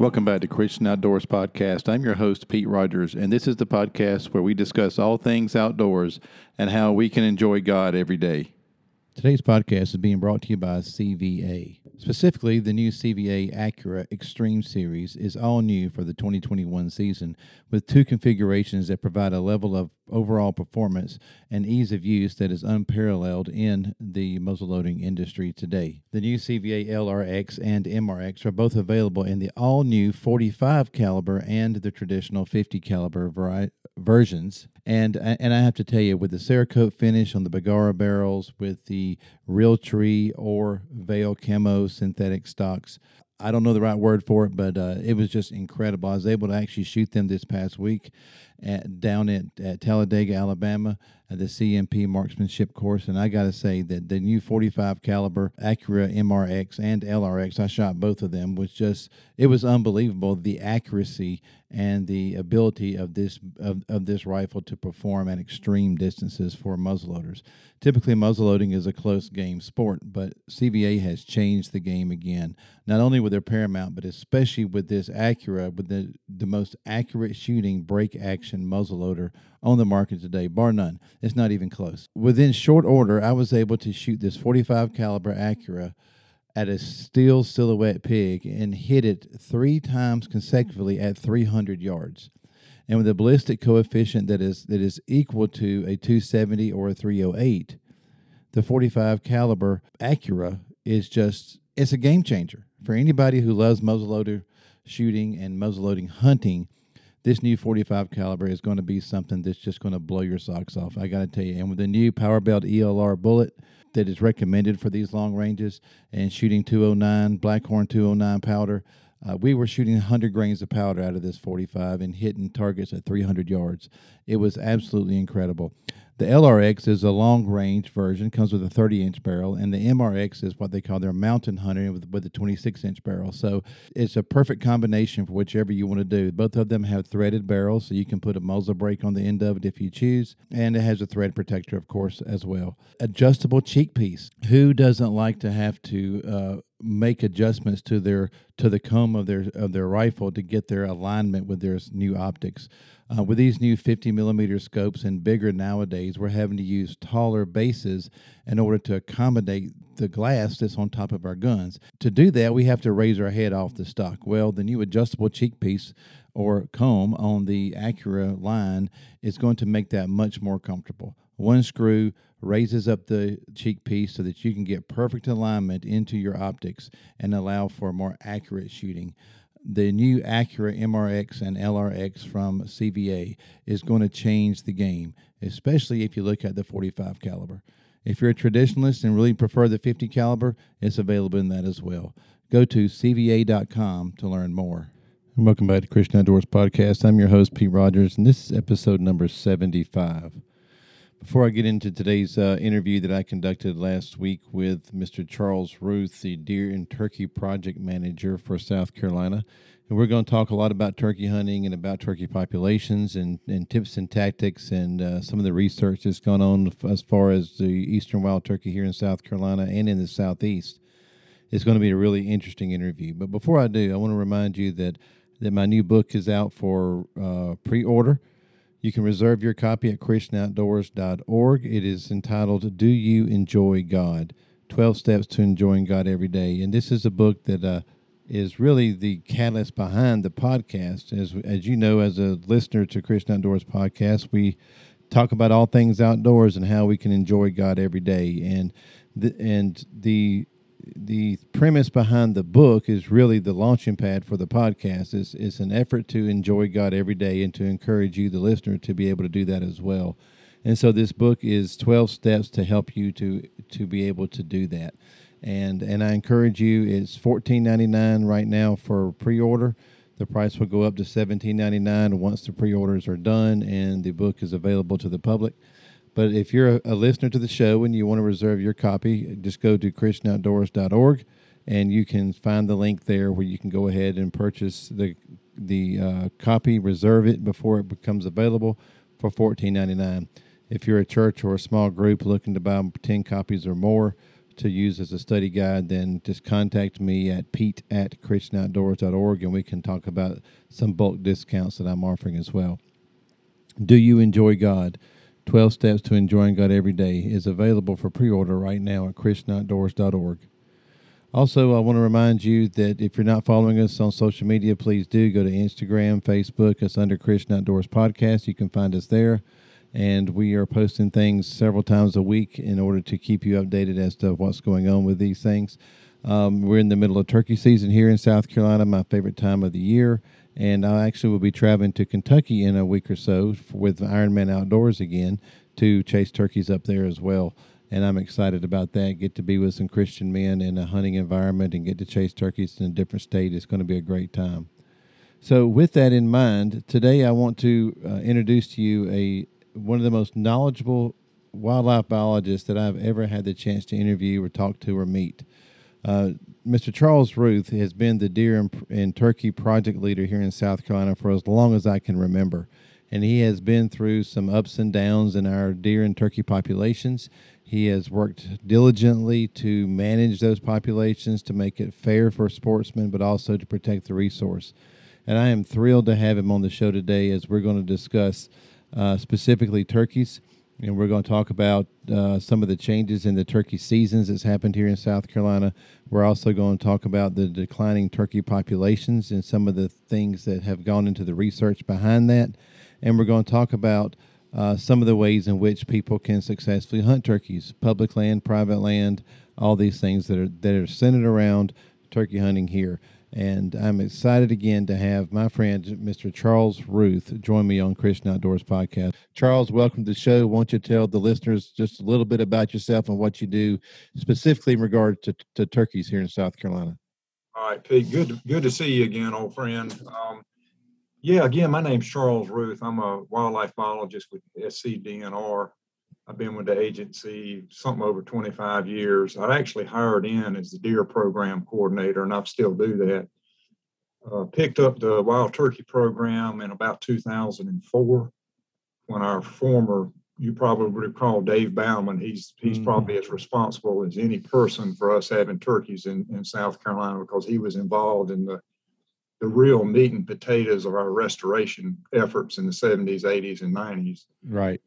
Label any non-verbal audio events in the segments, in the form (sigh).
Welcome back to Christian Outdoors Podcast. I'm your host, Pete Rogers, and this is the podcast where we discuss all things outdoors and how we can enjoy God every day. Today's podcast is being brought to you by CVA. Specifically, the new CVA Accura Extreme Series is all new for the 2021 season with two configurations that provide a level of overall performance and ease of use that is unparalleled in the muzzleloading industry today. The new CVA LRX and MRX are both available in the all new 45 caliber and the traditional 50 caliber vari- versions. And and I have to tell you, with the Cerakote finish on the Bergara barrels, with the Realtree or Veil Camo synthetic stocks, I don't know the right word for it, but uh, it was just incredible. I was able to actually shoot them this past week at, down at, at Talladega, Alabama, at the CMP marksmanship course, and I got to say that the new 45 caliber Accura MRX and LRX, I shot both of them, was just it was unbelievable the accuracy and the ability of this of, of this rifle to perform at extreme distances for muzzleloaders. Typically, muzzleloading is a close game sport, but CVA has changed the game again. Not only with their Paramount, but especially with this Accura, with the the most accurate shooting break action muzzleloader on the market today, bar none. It's not even close. Within short order, I was able to shoot this 45 caliber Accura at a steel silhouette pig and hit it three times consecutively at 300 yards. And with a ballistic coefficient that is that is equal to a 270 or a 308, the 45 caliber Accura is just it's a game changer for anybody who loves muzzleloader shooting and muzzleloading hunting. This new 45 caliber is going to be something that's just going to blow your socks off. I got to tell you. And with the new Power Belt ELR bullet, that is recommended for these long ranges and shooting 209 Blackhorn 209 powder. Uh, we were shooting 100 grains of powder out of this 45 and hitting targets at 300 yards. It was absolutely incredible. The LRX is a long range version, comes with a 30 inch barrel, and the MRX is what they call their mountain hunter with, with a 26 inch barrel. So it's a perfect combination for whichever you want to do. Both of them have threaded barrels, so you can put a muzzle brake on the end of it if you choose, and it has a thread protector, of course, as well. Adjustable cheek piece. Who doesn't like to have to uh, make adjustments to their to the comb of their of their rifle to get their alignment with their new optics? Uh, with these new 50 millimeter scopes and bigger nowadays, we're having to use taller bases in order to accommodate the glass that's on top of our guns. To do that, we have to raise our head off the stock. Well, the new adjustable cheek piece or comb on the Accura line is going to make that much more comfortable. One screw raises up the cheek piece so that you can get perfect alignment into your optics and allow for more accurate shooting the new Accura MRX and LRX from CVA is going to change the game, especially if you look at the 45 caliber. If you're a traditionalist and really prefer the 50 caliber, it's available in that as well. Go to cva.com to learn more. Welcome back to Christian Outdoors Podcast. I'm your host, Pete Rogers, and this is episode number 75. Before I get into today's uh, interview that I conducted last week with Mr. Charles Ruth, the Deer and Turkey Project Manager for South Carolina, and we're going to talk a lot about turkey hunting and about turkey populations and, and tips and tactics and uh, some of the research that's gone on as far as the eastern wild turkey here in South Carolina and in the southeast. It's going to be a really interesting interview. But before I do, I want to remind you that that my new book is out for uh, pre-order. You can reserve your copy at ChristianOutdoors.org. It is entitled Do You Enjoy God? 12 Steps to Enjoying God Every Day. And this is a book that uh, is really the catalyst behind the podcast. As, as you know, as a listener to Christian Outdoors podcast, we talk about all things outdoors and how we can enjoy God every day. And the, and the the premise behind the book is really the launching pad for the podcast. It's, it's an effort to enjoy God every day and to encourage you, the listener, to be able to do that as well. And so this book is 12 steps to help you to to be able to do that. And and I encourage you, it's $14.99 right now for pre-order. The price will go up to $17.99 once the pre-orders are done and the book is available to the public. But if you're a, a, listener to the show and you want to reserve your copy, just go to ChristianOutdoors.org and you can find the link there where you can go ahead and purchase the the uh, copy, reserve it before it becomes available for $14.99. If you're a church or a small group looking to buy 10 copies or more to use as a study guide, then just contact me at pete at christianoutdoors.org and we can talk about some bulk discounts that I'm offering as well. Do you enjoy God? 12 Steps to Enjoying God Every Day is available for pre order right now at christianoutdoors.org. Also, I want to remind you that if you're not following us on social media, please do go to Instagram, Facebook. It's under Christian Outdoors Podcast. You can find us there. And we are posting things several times a week in order to keep you updated as to what's going on with these things. Um, we're in the middle of turkey season here in South Carolina, my favorite time of the year. And I actually will be traveling to Kentucky in a week or so with Ironman Outdoors again to chase turkeys up there as well. And I'm excited about that. Get to be with some Christian men in a hunting environment and get to chase turkeys in a different state. It's going to be a great time. So, with that in mind, today I want to uh, introduce to you a one of the most knowledgeable wildlife biologists that I've ever had the chance to interview or talk to or meet. Uh, Mr. Charles Ruth has been the deer and, and, turkey project leader here in South Carolina for as long as I can remember. And he has been through some ups and downs in our deer and turkey populations. He has worked diligently to manage those populations to make it fair for sportsmen, but also to protect the resource. And I am thrilled to have him on the show today as we're going to discuss uh, specifically turkeys. And we're going to talk about uh, some of the changes in the turkey seasons that's happened here in South Carolina. We're also going to talk about the declining turkey populations and some of the things that have gone into the research behind that. And we're going to talk about uh, some of the ways in which people can successfully hunt turkeys public land, private land, all these things that are, that are centered around turkey hunting here. And I'm excited again to have my friend, Mr. Charles Ruth, join me on Christian Outdoors Podcast. Charles, welcome to the show. Won't you tell the listeners just a little bit about yourself and what you do, specifically in regard to, to turkeys here in South Carolina? All right, Pete. Good, good to see you again, old friend. Um, yeah, again, my name's Charles Ruth. I'm a wildlife biologist with SCDNR. I've been with the agency something over 25 years. I actually hired in as the deer program coordinator, and I still do that. Uh, picked up the wild turkey program in about 2004 when our former, you probably recall Dave Bauman, he's, he's mm-hmm. probably as responsible as any person for us having turkeys in, in South Carolina because he was involved in the, the real meat and potatoes of our restoration efforts in the 70s, 80s, and 90s. Right.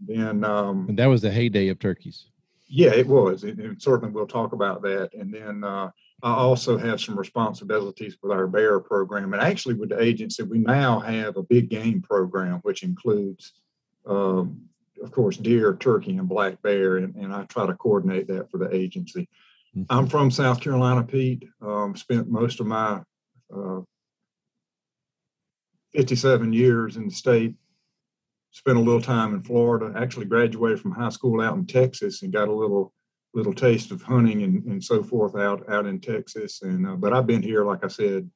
Then um, and that was the heyday of turkeys. Yeah, it was. And certainly we'll talk about that. And then uh, I also have some responsibilities with our bear program. And actually, with the agency, we now have a big game program, which includes, um, of course, deer, turkey, and black bear. And, and, I try to coordinate that for the agency. Mm-hmm. I'm from South Carolina, Pete. Um, spent most of my uh, 57 years in the state spent a little time in Florida. Actually, graduated from high school out in Texas and got a little little taste of hunting and, and so forth out out in Texas. And uh, but I've been here, like I said,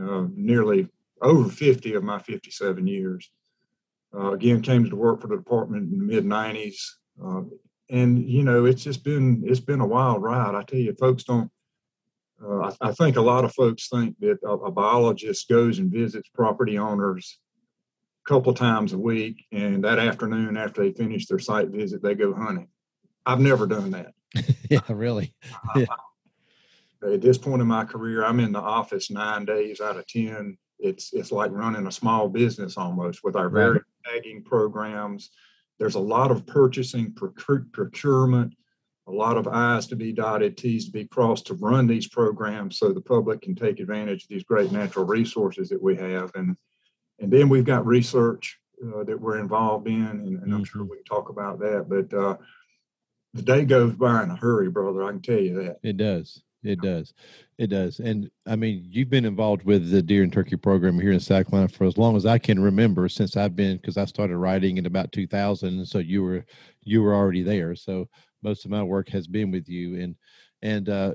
uh, nearly over 50 of my 57 years. Uh, again, came to work for the department in the mid 90s, uh, and you know it's just been it's been a wild ride. I tell you, folks don't. Uh, I, I, think a lot of folks think that a, a biologist goes and visits property owners couple times a week, and that afternoon after they finish their site visit, they go hunting. I've never done that. (laughs) yeah, really. Uh, yeah. At this point in my career, I'm in the office nine days out of ten. It's it's like running a small business almost with our very tagging programs. There's a lot of purchasing, procurement, a lot of I's to be dotted, T's to be crossed to run these programs so the public can take advantage of these great natural resources that we have. And and then we've got research uh, that we're involved in, and, and I'm sure mm-hmm. we can talk about that. But uh, the day goes by in a hurry, brother. I can tell you that. It does. It does. It does. And I mean, you've been involved with the deer and turkey program here in South Carolina for as long as I can remember since I've been, because I started writing in about 2000. So you were, you were already there. So most of my work has been with you. And, and, uh,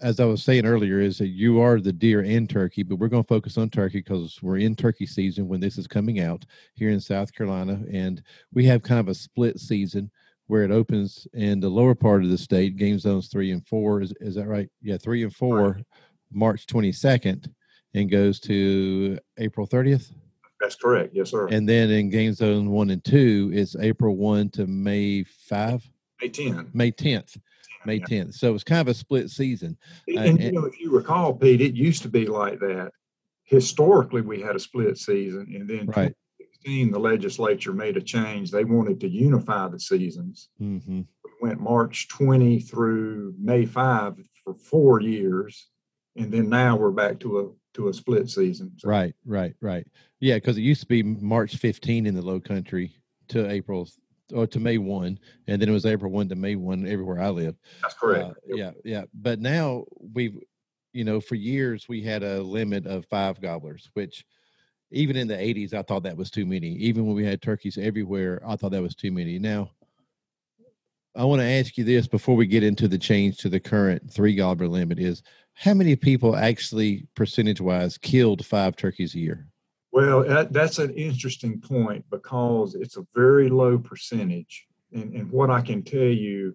as I was saying earlier, is that you are the deer and turkey, but we're going to focus on turkey because we're in turkey season when this is coming out here in South Carolina, and we have kind of a split season where it opens in the lower part of the state, game zones three and four. Is is that right? Yeah, three and four, right. March twenty second, and goes to April thirtieth. That's correct. Yes, sir. And then in game zone one and two, it's April one to May five. May 10th. May 10th. May 10th. So it was kind of a split season. And, uh, and you know, if you recall, Pete, it used to be like that. Historically, we had a split season, and then right. 2016, the legislature made a change. They wanted to unify the seasons. Mm-hmm. We went March 20 through May 5 for four years, and then now we're back to a to a split season. So. Right, right, right. Yeah, because it used to be March 15 in the Low Country to April or to May 1, and then it was April 1 to May 1 everywhere I live. That's correct. Uh. Yeah, yeah. But now we've, you know, for years we had a limit of five gobblers, which even in the 80s, I thought that was too many. Even when we had turkeys everywhere, I thought that was too many. Now, I want to ask you this before we get into the change to the current three gobbler limit is how many people actually percentage wise killed five turkeys a year? Well, that, that's an interesting point because it's a very low percentage. And, and what I can tell you,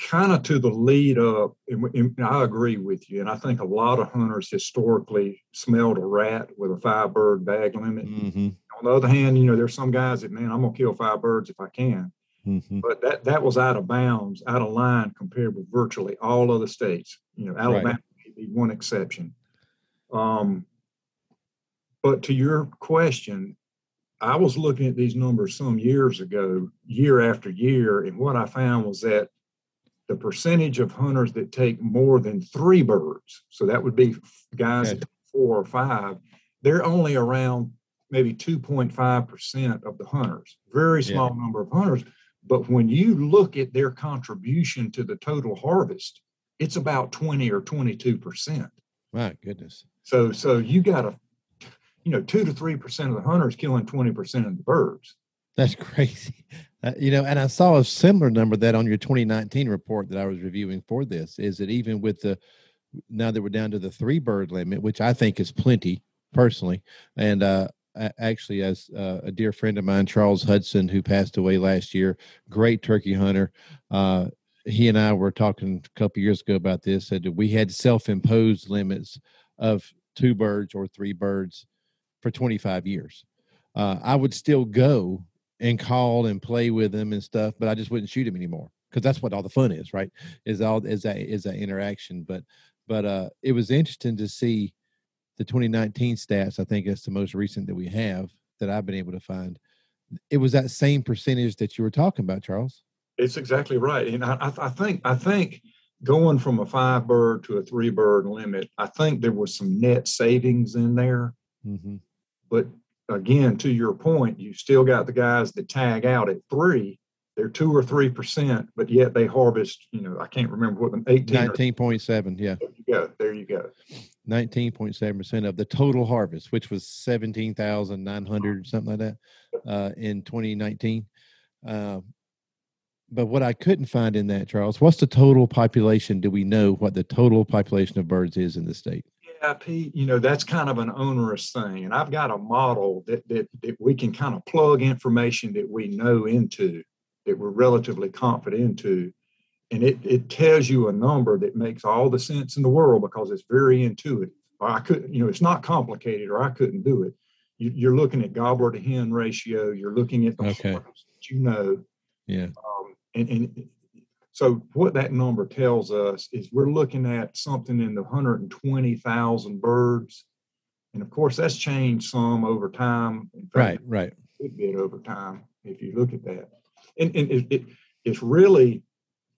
kind of to the lead up, and, and, I agree with you. And I think a lot of hunters historically smelled a rat with a five bird bag limit. Mm-hmm. On the other hand, you know, there's some guys that, man, I'm going to kill five birds if I can. Mm-hmm. But that, that was out of bounds, out of line compared with virtually all other states. You know, Alabama right. may be one exception. Um, but to your question, I was looking at these numbers some years ago, year after year, and what I found was that the percentage of hunters that take more than three birds, so that would be guys okay. four or five, they're only around maybe 2.5% of the hunters, very small yeah. number of hunters. But when you look at their contribution to the total harvest, it's about 20 or 22%. My goodness. So so you got a you know, two to three percent of the hunters killing 20 percent of the birds. That's crazy. (laughs) Uh, you know, and I saw a similar number that on your 2019 report that I was reviewing for this is that even with the now that we're down to the three bird limit, which I think is plenty personally, and uh, actually, as uh, a dear friend of mine, Charles Hudson, who passed away last year, great turkey hunter. Uh, he and I were talking a couple years ago about this. Said that we had self-imposed limits of two birds or three birds for 25 years. Uh, I would still go and call and play with them and stuff, but I just wouldn't shoot them anymore because that's what all the fun is, right? Is all is that is that interaction. But but uh, it was interesting to see the 2019 stats, I think that's the most recent that we have that I've been able to find. It was that same percentage that you were talking about, Charles. It's exactly right, and I, I think I think going from a five bird to a three bird limit, I think there was some net savings in there. Mm-hmm. But again, to your point, you still got the guys that tag out at three they're two or three percent, but yet they harvest. You know, I can't remember what the eighteen. Nineteen point seven. Yeah. There you go. There you go. Nineteen point seven percent of the total harvest, which was seventeen thousand nine hundred something like that, uh, in twenty nineteen. Uh, but what I couldn't find in that, Charles, what's the total population? Do we know what the total population of birds is in the state? You know, that's kind of an onerous thing. And I've got a model that, that, that we can kind of plug information that we know into that we're relatively confident into. And it, it tells you a number that makes all the sense in the world because it's very intuitive. Or I couldn't, you know, it's not complicated or I couldn't do it. You, are looking at gobbler to hen ratio. You're looking at the okay. that you know. Yeah. Um, and, and so what that number tells us is we're looking at something in the 120,000 birds. And of course, that's changed some over time. Fact, right, right. A bit over time if you look at that and, and it, it, it's really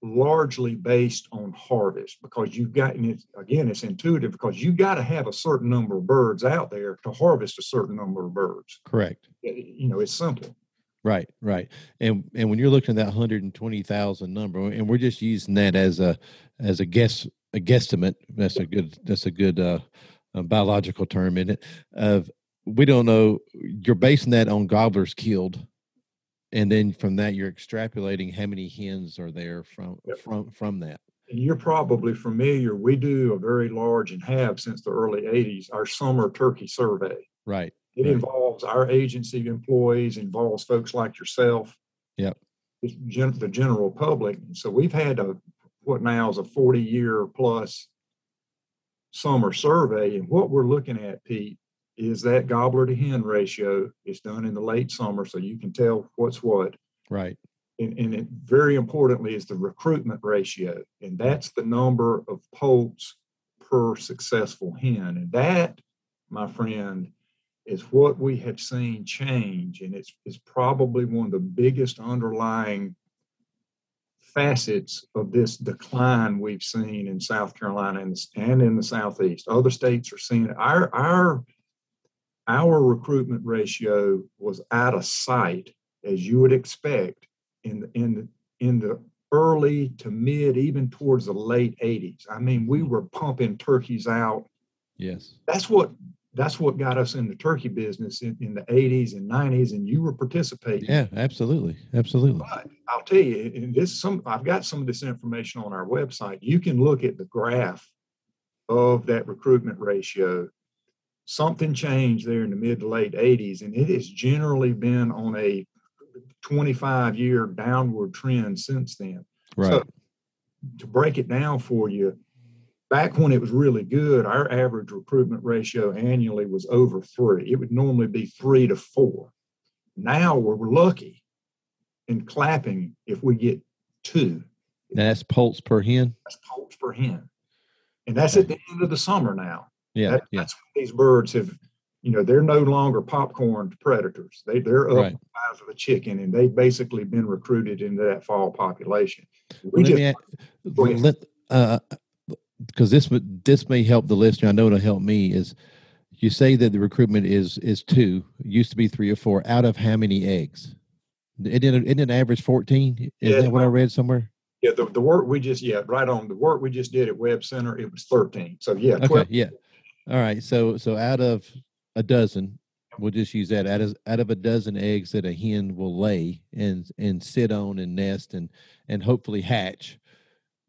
largely based on harvest because you've got and it's, again it's intuitive because you've got to have a certain number of birds out there to harvest a certain number of birds correct you know it's simple right right. And and when you're looking at that 120000 number and we're just using that as a as a guess a guesstimate that's a good that's a good uh a biological term in it? Of we don't know you're basing that on gobblers killed and then from that you're extrapolating how many hens are there from yep. from from that. And you're probably familiar we do a very large and have since the early 80s our summer turkey survey. Right it right. involves our agency employees involves folks like yourself yep gen- the general public so we've had a what now is a 40 year plus summer survey and what we're looking at pete is that gobbler to hen ratio. It's done in the late summer, so you can tell what's what. Right. and, and it very importantly is the recruitment ratio, and that's the number of poults per successful hen. And that, my friend, is what we have seen change, and it's, it's probably one of the biggest underlying facets of this decline we've seen in South Carolina and, and in the Southeast. Other states are seeing it. Our, our, our recruitment ratio was out of sight, as you would expect, in the, in the, in the early to mid, even towards the late 80s. I mean, we mm-hmm. were pumping turkeys out. Yes. That's what that's what got us in the turkey business in, in, the 80s and 90s and you were participating. Yeah absolutely absolutely. But i'll tell you and this some i've got some of this information on our website. You can look at the graph of that recruitment ratio. Something changed there in the mid to late 80s and it has generally been on a 25 year downward trend since then. Right. so, to break it down for you back when it was really good, our average recruitment ratio annually was over three. It would normally be three to four. Now we're lucky in clapping if we get two. That's poults per hen. That's poults per hen, and that's at the end of the summer now. Yeah, that, yeah. That's when these birds have, you know, they're no longer popcorn predators. They they're up right. the size of a chicken, and they've basically been recruited into that fall population. We well, just, add, let, uh, because this this may help the listener. I know it'll help me. Is you say that the recruitment is is two, used to be three or four. Out of how many eggs? It didn't it didn't average fourteen. Is yeah, that what I read somewhere? Yeah, the, the work we just yeah right on the work we just did at Webb Center it was thirteen. So yeah, 12. okay, yeah. All right, so so out of a dozen, we'll just use that out of out of a dozen eggs that a hen will lay and and sit on and nest and and hopefully hatch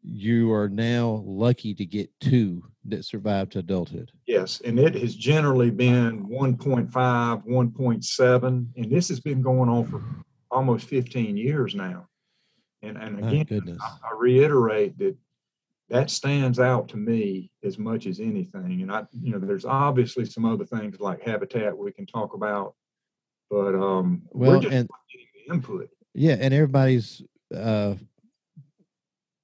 you are now lucky to get two that survive to adulthood. Yes, and it has generally been 1.5, 1.7, and this has been going on for almost 15 years now. And and again, I, I, reiterate that that stands out to me as much as anything. And I, you know, there's obviously some other things like habitat we can talk about, but um, well, we're just and, input. Yeah, and everybody's uh,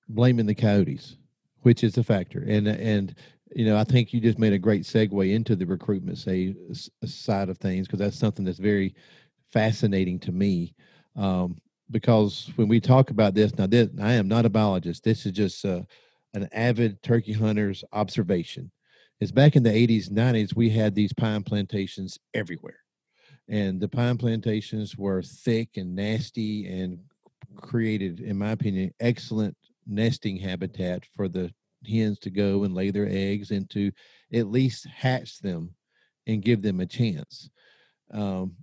blaming the coyotes, which is a factor. And and you know, I think you just made a great segue into the recruitment say side of things because that's something that's very fascinating to me. Um, because when we talk about this now, this I am not a biologist. This is just uh, an avid turkey hunter's observation. Is back in the 80s, 90s, we had these pine plantations everywhere. And the pine plantations were thick and nasty and created, in my opinion, excellent nesting habitat for the hens to go and lay their eggs and to at least hatch them and give them a chance. Um,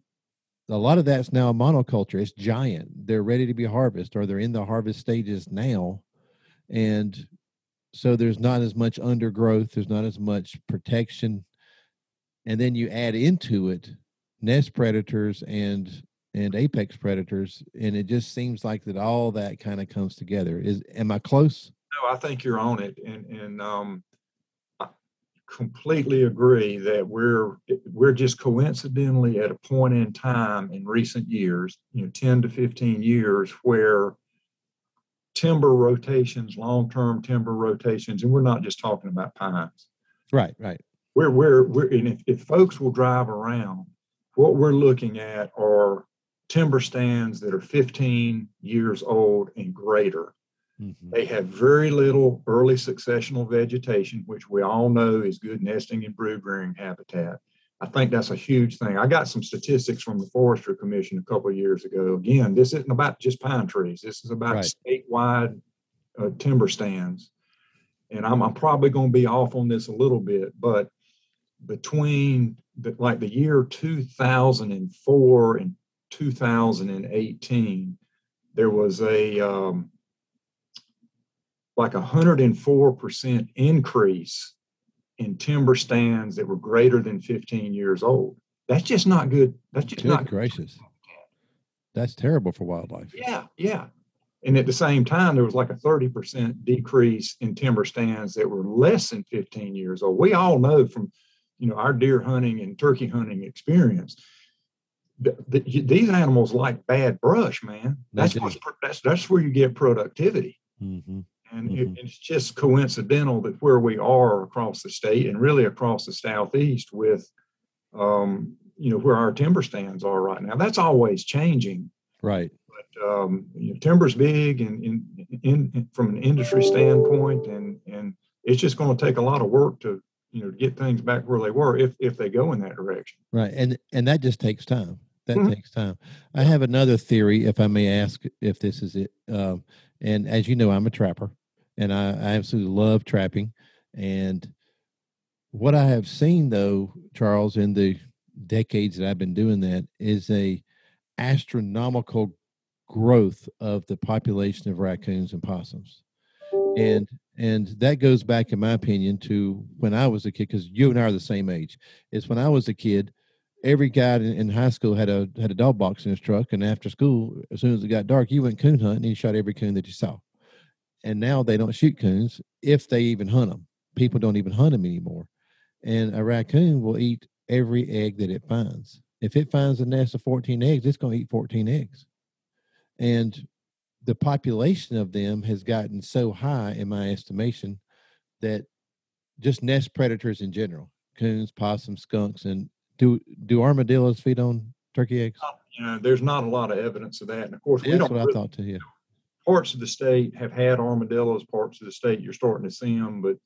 a lot of that's now a monoculture. It's giant. They're ready to be harvested or they're in the harvest stages now. And so there's not as much undergrowth, there's not as much protection. And then you add into it nest predators and and apex predators and it just seems like that all that kind of comes together. Is am i close? No i think you're on it and and um I completely agree that we're we're just coincidentally at a point in time in recent years you know 10 to 15 years where timber rotations long-term timber rotations and we're not just talking about pines. Right right. We're we're, we're and if, if folks will drive around what we're looking at are timber stands that are 15 years old and greater. Mm-hmm. They have very little early successional vegetation, which we all know is good nesting and brood rearing habitat. I think that's a huge thing. I got some statistics from the Forestry Commission a couple of years ago. Again, this isn't about just pine trees. This is about right. statewide uh, timber stands. And I'm, I'm probably going to be off on this a little bit, but between the, like the year 2004 and 2018, there was a um, like a 104% increase in timber stands that were greater than 15 years old. That's just not good. That's just good not gracious. That's terrible for wildlife. Yeah, yeah. And at the same time, there was like a 30% decrease in timber stands that were less than 15 years old. We all know from, you know, our deer hunting and turkey hunting experience the, the, these animals like bad brush, man. That's what's, that's that's where you get productivity. Mm-hmm. And mm-hmm. it, it's just coincidental that where we are across the state and really across the southeast with, um, you know, where our timber stands are right now. That's always changing. Right. But um, you know, timber's big and in, in, in, from an industry standpoint, and and it's just going to take a lot of work to you know get things back where they were if if they go in that direction. Right, and and that just takes time. That mm-hmm. takes time. I have another theory, if I may ask, if this is it. Um, and as you know, I'm a trapper, and I, I absolutely love trapping. And what I have seen, though, Charles, in the decades that I've been doing that, is a astronomical growth of the population of raccoons and possums and and that goes back in my opinion to when i was a kid because you and i are the same age it's when i was a kid every guy in, in, high school had a had a dog box in his truck and after school as soon as it got dark you went coon hunting and you shot every coon that you saw. And now they don't shoot coons if they even hunt them people don't even hunt them anymore. And a raccoon will eat every egg that it finds. If it finds a nest of 14 eggs it's going to eat 14 eggs. And the population of them has gotten so high in my estimation that just nest predators in general coons possums skunks and do do armadillos feed on turkey eggs oh, you know there's not a lot of evidence of that and of course we don't what really, i thought too yeah parts of the state have had armadillos parts of the state you're starting to see them but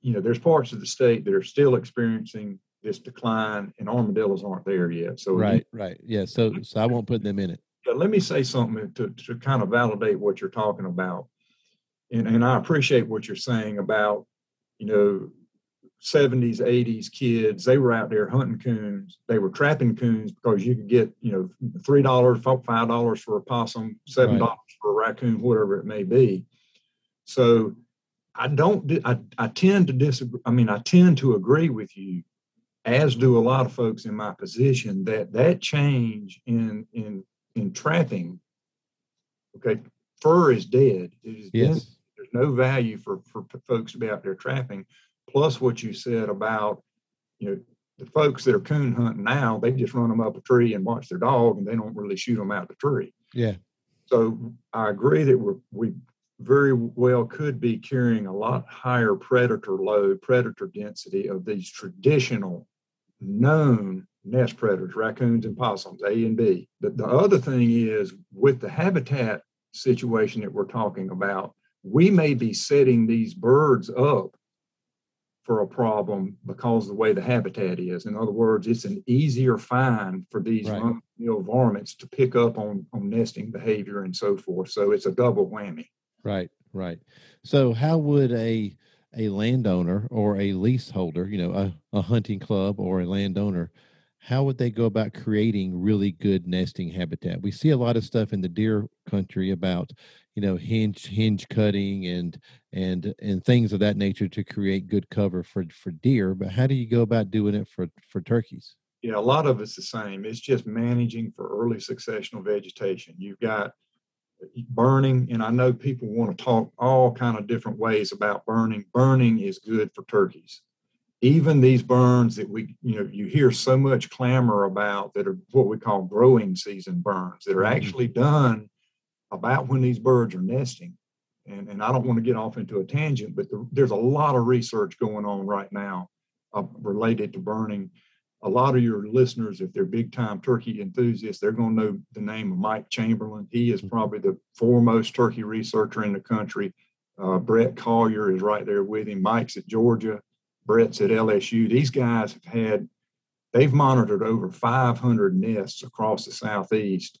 you know there's parts of the state that are still experiencing this decline and armadillos aren't there yet so right you, right yeah so so i won't put them in it let me say something to, to kind of validate what you're talking about. And, and I appreciate what you're saying about, you know, 70s, 80s kids, they were out there hunting coons. They were trapping coons because you could get, you know, $3, $5 for a possum, $7 right. for a raccoon, whatever it may be. So I don't, I, I tend to disagree. I mean, I tend to agree with you, as do a lot of folks in my position, that that change in, in in trapping, okay, fur is dead. It is yes. Dead. There's no value for, for folks to be out there trapping. Plus, what you said about, you know, the folks that are coon hunting now, they just run them up a tree and watch their dog, and they don't really shoot them out the tree. Yeah. So I agree that we're, we very well could be carrying a lot higher predator load, predator density of these traditional known nest predators, raccoons and possums, A and B. But the other thing is with the habitat situation that we're talking about, we may be setting these birds up for a problem because of the way the habitat is. In other words, it's an easier find for these right. varmints to pick up on, on nesting behavior and so forth. So it's a double whammy. Right, right. So how would a a landowner or a leaseholder, you know, a, a hunting club or a landowner, how would they go about creating really good nesting habitat? We see a lot of stuff in the deer country about, you know, hinge hinge cutting and and and things of that nature to create good cover for for deer. But how do you go about doing it for for turkeys? Yeah, a lot of it's the same. It's just managing for early successional vegetation. You've got uh, burning and i know people want to talk all kind of different ways about burning burning is good for turkeys even these burns that we, you know, you hear so much clamor about that are what we call growing season burns that are mm-hmm. actually done about when these birds are nesting. And, and I don't want to get off into a tangent, but the, there's a lot of research going on right now uh, related to burning. A lot of your listeners, if they're big time turkey enthusiasts, they're going to know the name of Mike Chamberlain. He is mm-hmm. probably the foremost turkey researcher in the country. Uh, Brett Collier is right there with him. Mike's at Georgia. Brett's at LSU. These guys have had, they've monitored over 500 nests across the Southeast.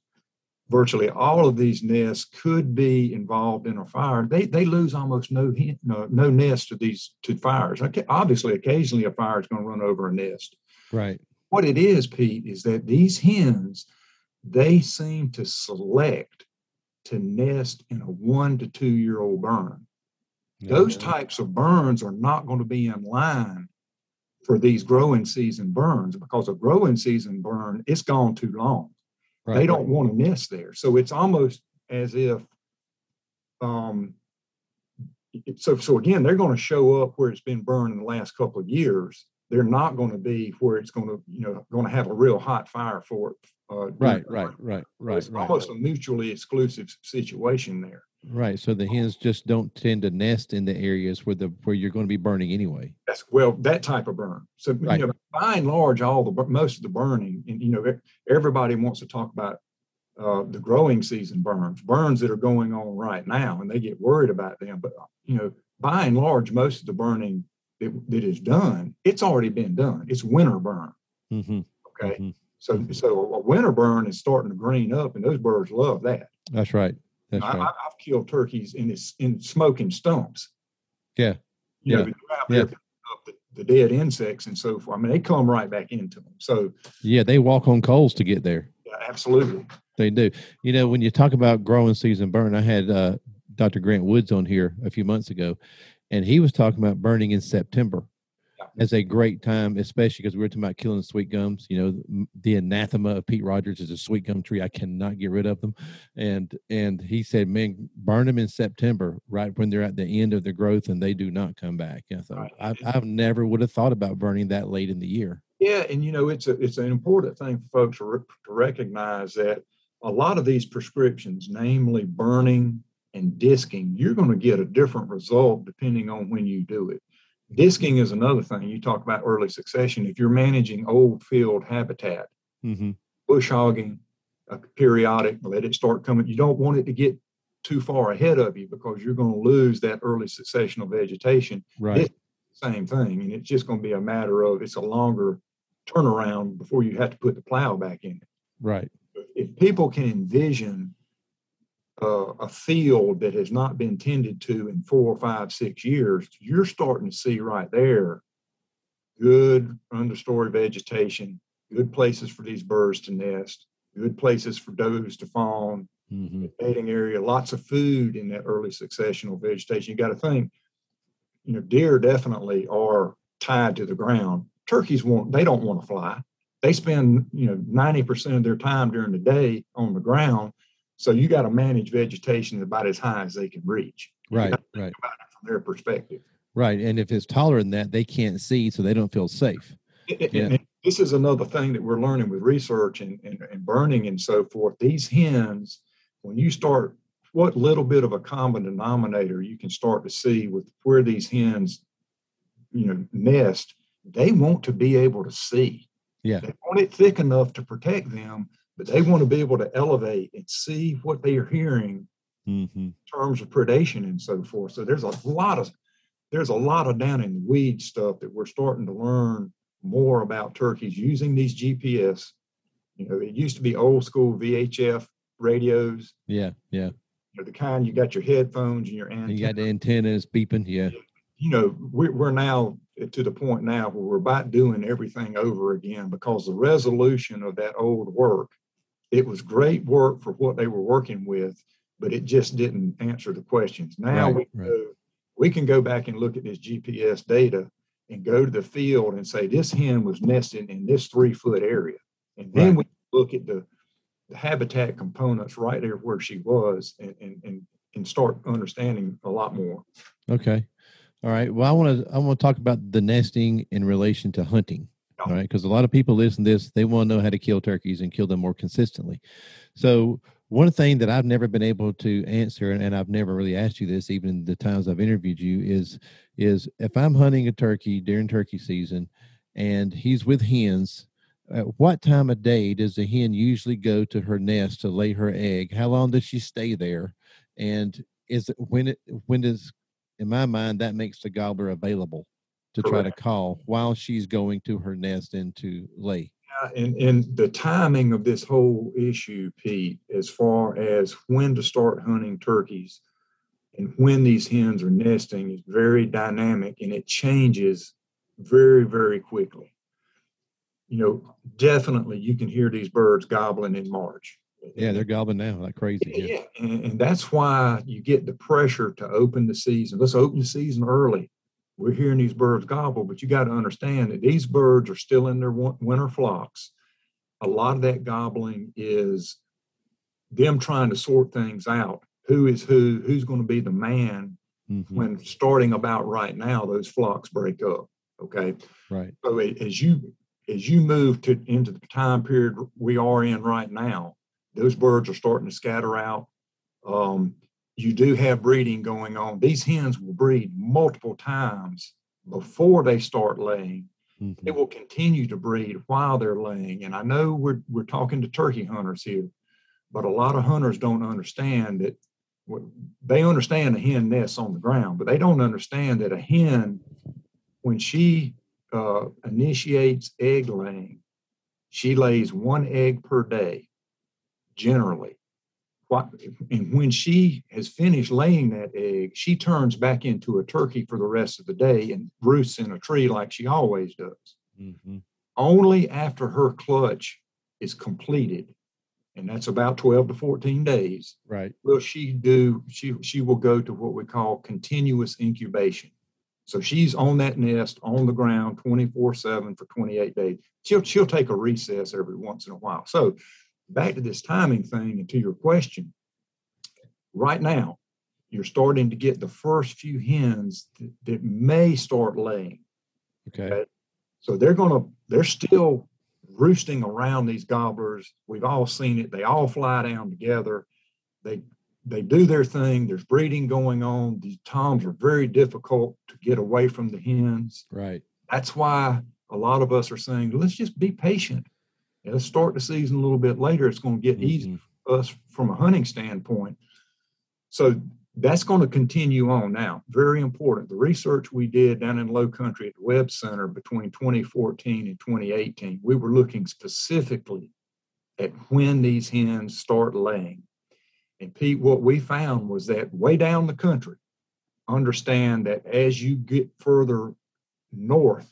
Virtually all of these nests could be involved in a fire. They, they lose almost no, no, no nest to these to fires. Okay, obviously, occasionally a fire is going to run over a nest. Right. What it is, Pete, is that these hens, they seem to select to nest in a one to two year old burn. Those types of burns are not going to be in line for these growing season burns because a growing season burn, it's gone too long. Right. They don't want to miss there. So it's almost as if um so so again, they're going to show up where it's been burned in the last couple of years. they're not going to be where it's going to, you know, going to have a real hot fire for it. Uh, right, right, right, right. It's right. almost a mutually exclusive situation there. Right. So the hens just don't tend to nest in the areas where the where you're going to be burning anyway. That's well, that type of burn. So right. you know, by and large, all the most of the burning, and you know, everybody wants to talk about uh, the growing season burns, burns that are going on right now, and they get worried about them. But you know, by and large, most of the burning that, that is done, it's already been done. It's winter burn. Mm-hmm. Okay. Mm-hmm. So, so a winter burn is starting to green up, and those birds love that. That's right. That's I, right. I've killed turkeys in this in smoking stumps. Yeah. You yeah. Know, yeah. The, the, dead insects and so forth. I mean, they come right back into them. So yeah, they walk on coals to get there. Yeah, absolutely. They do. You know, when you talk about growing season burn, I had uh, Dr. Grant Woods on here a few months ago, and he was talking about burning in September as a great time, especially because we were talking about killing sweet gums. You know, the anathema of Pete Rogers is a sweet gum tree. I cannot get rid of them, and and he said, man, burn them in September, right when they're at the end of their growth, and they do not come back. Yeah, so right. I, I've never would have thought about burning that late in the year. Yeah, and you know, it's a it's an important thing for folks to, re- to recognize that a lot of these prescriptions, namely burning and disking, you're going to get a different result depending on when you do it. Disking is another thing. You talk about early succession. If you're managing old field habitat, mm-hmm. bush hogging, a periodic, let it start coming. You don't want it to get too far ahead of you because you're going to lose that early successional vegetation. Right. same thing. And it's just going to be a matter of it's a longer turnaround before you have to put the plow back in. Right. If people can envision uh, a field that has not been tended to in four, five, six years, you're starting to see right there good understory vegetation, good places for these birds to nest, good places for does to fawn, mm-hmm. mating area, lots of food in that early successional vegetation. You got to think, you know, deer definitely are tied to the ground. Turkeys won't, they don't want to fly. They spend, you know, 90% of their time during the day on the ground so you got to manage vegetation about as high as they can reach. Right, right. from their perspective. Right, and if it's taller than that, they can't see, so they don't feel safe. yeah. this is another thing that we're learning with research and, and, and burning and so forth. These hens, when you start, what little bit of a common denominator you can start to see with where these hens, you know, nest, they want to be able to see. Yeah. They want it thick enough to protect them, but they want to be able to elevate and see what they are hearing mm-hmm. in terms of predation and so forth. So there's a lot of there's a lot of down in the weed stuff that we're starting to learn more about turkeys using these GPS. You know, it used to be old school VHF radios. Yeah, yeah. You know, the kind you got your headphones and your antenna. You got the antennas beeping. Yeah. You know, we're, we're now to the point now where we're about doing everything over again because the resolution of that old work it was great work for what they were working with, but it just didn't answer the questions. Now right, we, right. Go, we can go back and look at this GPS data and go to the field and say this hen was nesting in this three foot area. And then right. we look at the, the habitat components right there where she was and, and, and, and start understanding a lot more. Okay. All right. Well, I want to I want to talk about the nesting in relation to hunting. All right, because a lot of people listen to this, they want to know how to kill turkeys and kill them more consistently. So one thing that I've never been able to answer, and I've never really asked you this, even the times I've interviewed you, is is if I'm hunting a turkey during turkey season, and he's with hens, at what time of day does the hen usually go to her nest to lay her egg? How long does she stay there? And is it when it when does in my mind that makes the gobbler available to Correct. try to call while she's going to her nest and to lay. Yeah, and, and the timing of this whole issue, Pete, as far as when to start hunting turkeys and when these hens are nesting is very dynamic and it changes very, very quickly. You know, definitely you can hear these birds gobbling in March. Yeah, they're gobbling now like crazy. Yeah, yeah. And, and that's why you get the pressure to open the season. Let's open the season early we're hearing these birds gobble, but you got to understand that these birds are still in their winter flocks. A lot of that gobbling is them trying to sort things out. Who is who? Who's going to be the man mm-hmm. when starting about right now, those flocks break up? Okay. Right. So as you as you move to into the time period we are in right now, those birds are starting to scatter out. Um, you do have breeding going on. These hens will breed multiple times before they start laying. Mm-hmm. They will continue to breed while they're laying. And I know we're we're talking to turkey hunters here, but a lot of hunters don't understand that they understand a hen nests on the ground, but they don't understand that a hen, when she uh, initiates egg laying, she lays one egg per day, generally. What, and when she has finished laying that egg, she turns back into a turkey for the rest of the day and roosts in a tree like she always does. Mm-hmm. Only after her clutch is completed and that's about 12 to 14 days right will she do she she will go to what we call continuous incubation so she's on that nest on the ground 24 7 for 28 days she'll she'll take a recess every once in a while so back to this timing thing and to your question right now you're starting to get the first few hens that, that may start laying okay. okay so they're going to they're still roosting around these gobblers. We've all seen it. They all fly down together. They they do their thing. There's breeding going on. These toms are very difficult to get away from the hens. Right. That's why a lot of us are saying, let's just be patient. Let's start the season a little bit later. It's going to get mm-hmm. easy for us from a hunting standpoint. So that's going to continue on now. Very important. The research we did down in Low Country at the Webb Center between 2014 and 2018, we were looking specifically at when these hens start laying. And Pete, what we found was that way down the country, understand that as you get further north,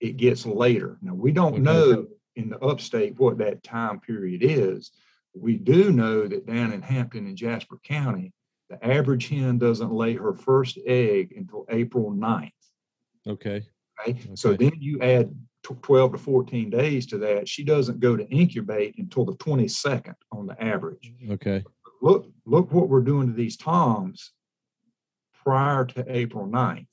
it gets later. Now, we don't okay. know in the upstate what that time period is. We do know that down in Hampton and Jasper County, the average hen doesn't lay her first egg until April 9th. Okay. Okay. okay. So then you add 12 to 14 days to that. She doesn't go to incubate until the 22nd on the average. Okay. Look, look what we're doing to these toms prior to April 9th.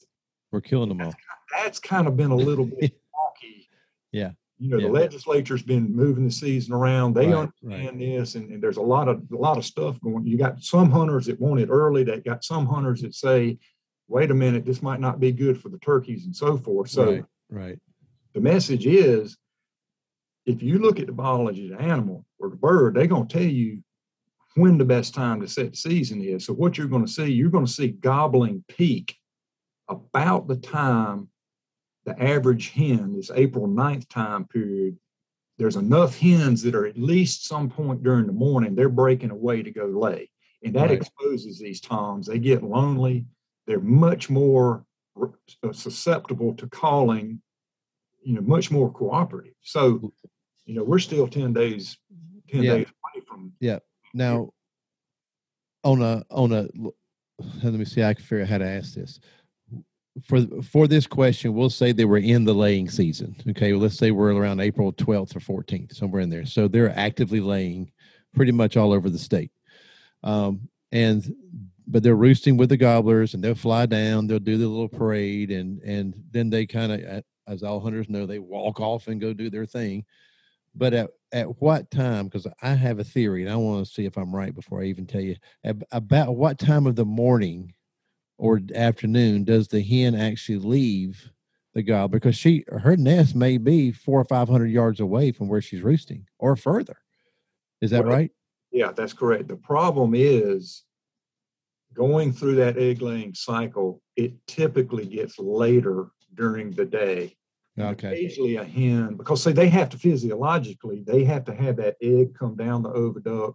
We're killing them all. That's, that's kind of been a little bit (laughs) wonky. Yeah you know, yeah. the legislature's been moving the season around. They right, understand right. this, and, and, there's a lot of a lot of stuff going. You got some hunters that want it early. They got some hunters that say, "Wait a minute, this might not be good for the turkeys and so forth." So, right, right. the message is, if you look at the biology of the animal or the bird, they're going to tell you when the best time to set the season is. So, what you're going to see, you're going to see gobbling peak about the time the average hen, is April 9th time period, there's enough hens that are at least some point during the morning, they're breaking away to go lay. And that right. exposes these toms. They get lonely. They're much more uh, susceptible to calling, you know, much more cooperative. So, you know, we're still 10 days, 10 yeah. days away from. Yeah. Now, on a, on a, let me see, I can figure out how to ask this for for this question, we'll say they were in the laying season. Okay, well, let's say we're around April 12th or 14th, somewhere in there. So they're actively laying pretty much all over the state. Um, and but they're roosting with the gobblers, and they'll fly down. They'll do the little parade, and and then they kind of, as all hunters know, they walk off and go do their thing. But at at what time? Because I have a theory, and I want to see if I'm right before I even tell you. About what time of the morning or afternoon does the hen actually leave the gobbler because she her nest may be four or five hundred yards away from where she's roosting or further. Is that well, right? yeah that's correct. The problem is going through that egg laying cycle it typically gets later during the day. Okay. occasionally a hen because say they have to physiologically they have to have that egg come down the oviduct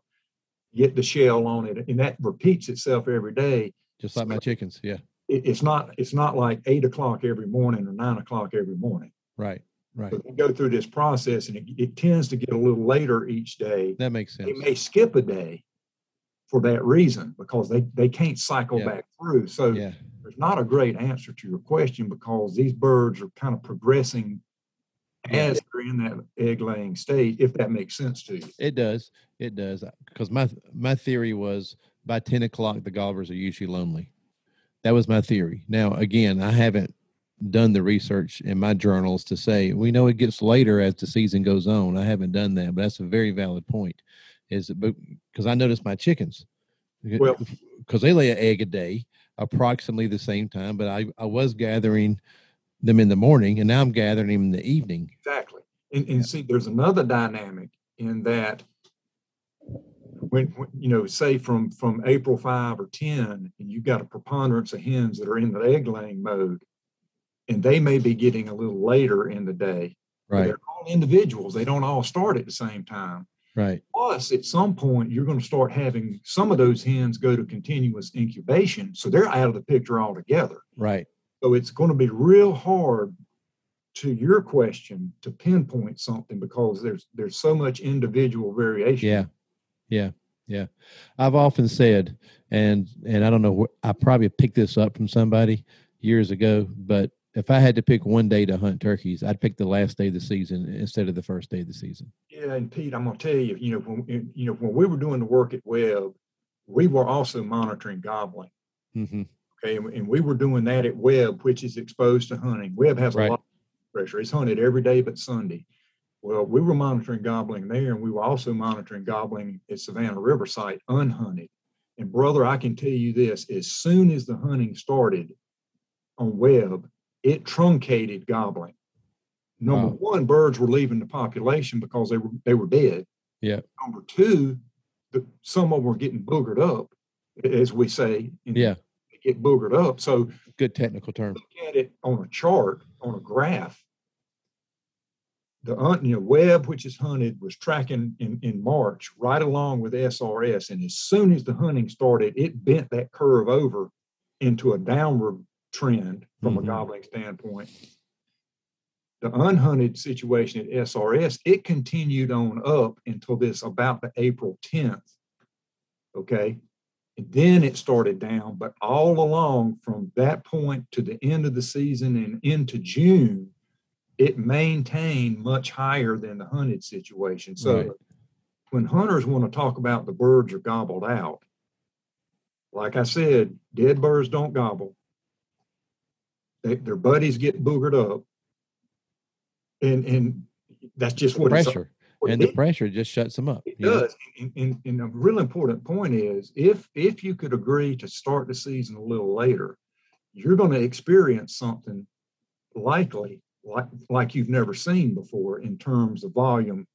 get the shell on it and that repeats itself every day just like my chickens. Yeah. It, it's not it's not like eight o'clock every morning or nine o'clock every morning. Right. Right. So they go through this process and it, it tends to get a little later each day. That makes sense. They may skip a day for that reason because they, they can't cycle yeah. back through. So yeah. there's not a great answer to your question because these birds are kind of progressing as they're in that egg laying state, if that makes sense to you. It does. It does. Because my my theory was by 10 o'clock, the gobblers are usually lonely. That was my theory. Now, again, I haven't done the research in my journals to say we know it gets later as the season goes on. I haven't done that, but that's a very valid point. Is because I noticed my chickens, well, (laughs) because they lay an egg a day, approximately the same time, but I I was gathering them in the morning, and now I'm gathering them in the evening. Exactly, and and yeah. see, there's another dynamic in that when, when, you know say from from april 5 or 10 and you've got a preponderance of hens that are in the egg laying mode and they may be getting a little later in the day right. they're all individuals. They don't all start at the same time. Right. Plus at some point you're going to start having some of those hens go to continuous incubation so they're out of the picture altogether. Right. So it's going to be real hard to your question to pinpoint something because there's there's so much individual variation. Yeah yeah, yeah. I've often said, and and I don't know, I probably picked this up from somebody years ago, but if I had to pick one day to hunt turkeys, I'd pick the last day of the season instead of the first day of the season. Yeah, and Pete, I'm gonna tell you, you know, when you know when we were doing the work at Webb, we were also monitoring gobbling. Mm-hmm. Okay, and we were doing that at Webb, which is exposed to hunting. Webb has a lot of pressure. It's hunted every day but Sunday. Well, we were monitoring gobbling there, and we were also monitoring gobbling at Savannah River site unhunted. And brother, I can tell you this: as soon as the hunting started on Webb, it truncated gobbling. Number wow. one, birds were leaving the population because they were they were dead. Yeah. Number two, the, some of them were getting boogered up, as we say. yeah. Get boogered up. So good technical term. Look at it on a chart, on a graph the you know Webb, which is hunted, was tracking in, in March right along with SRS, and as soon as the hunting started, it bent that curve over into a downward trend from mm-hmm. a gobbling standpoint. The unhunted situation at SRS, it continued on up until this about the April 10th. Okay. And then it started down, but all along from that point to the end of the season and into June, it maintained much higher than the hunted situation. So right. when hunters want to talk about the birds are gobbled out, like I said, dead birds don't gobble. They, their buddies get boogered up. And and that's just what pressure. What and the pressure just shuts them up. It does. And, and, and, a real important point is if if you could agree to start the season a little later, you're going to experience something likely like like you've never seen before in terms of volume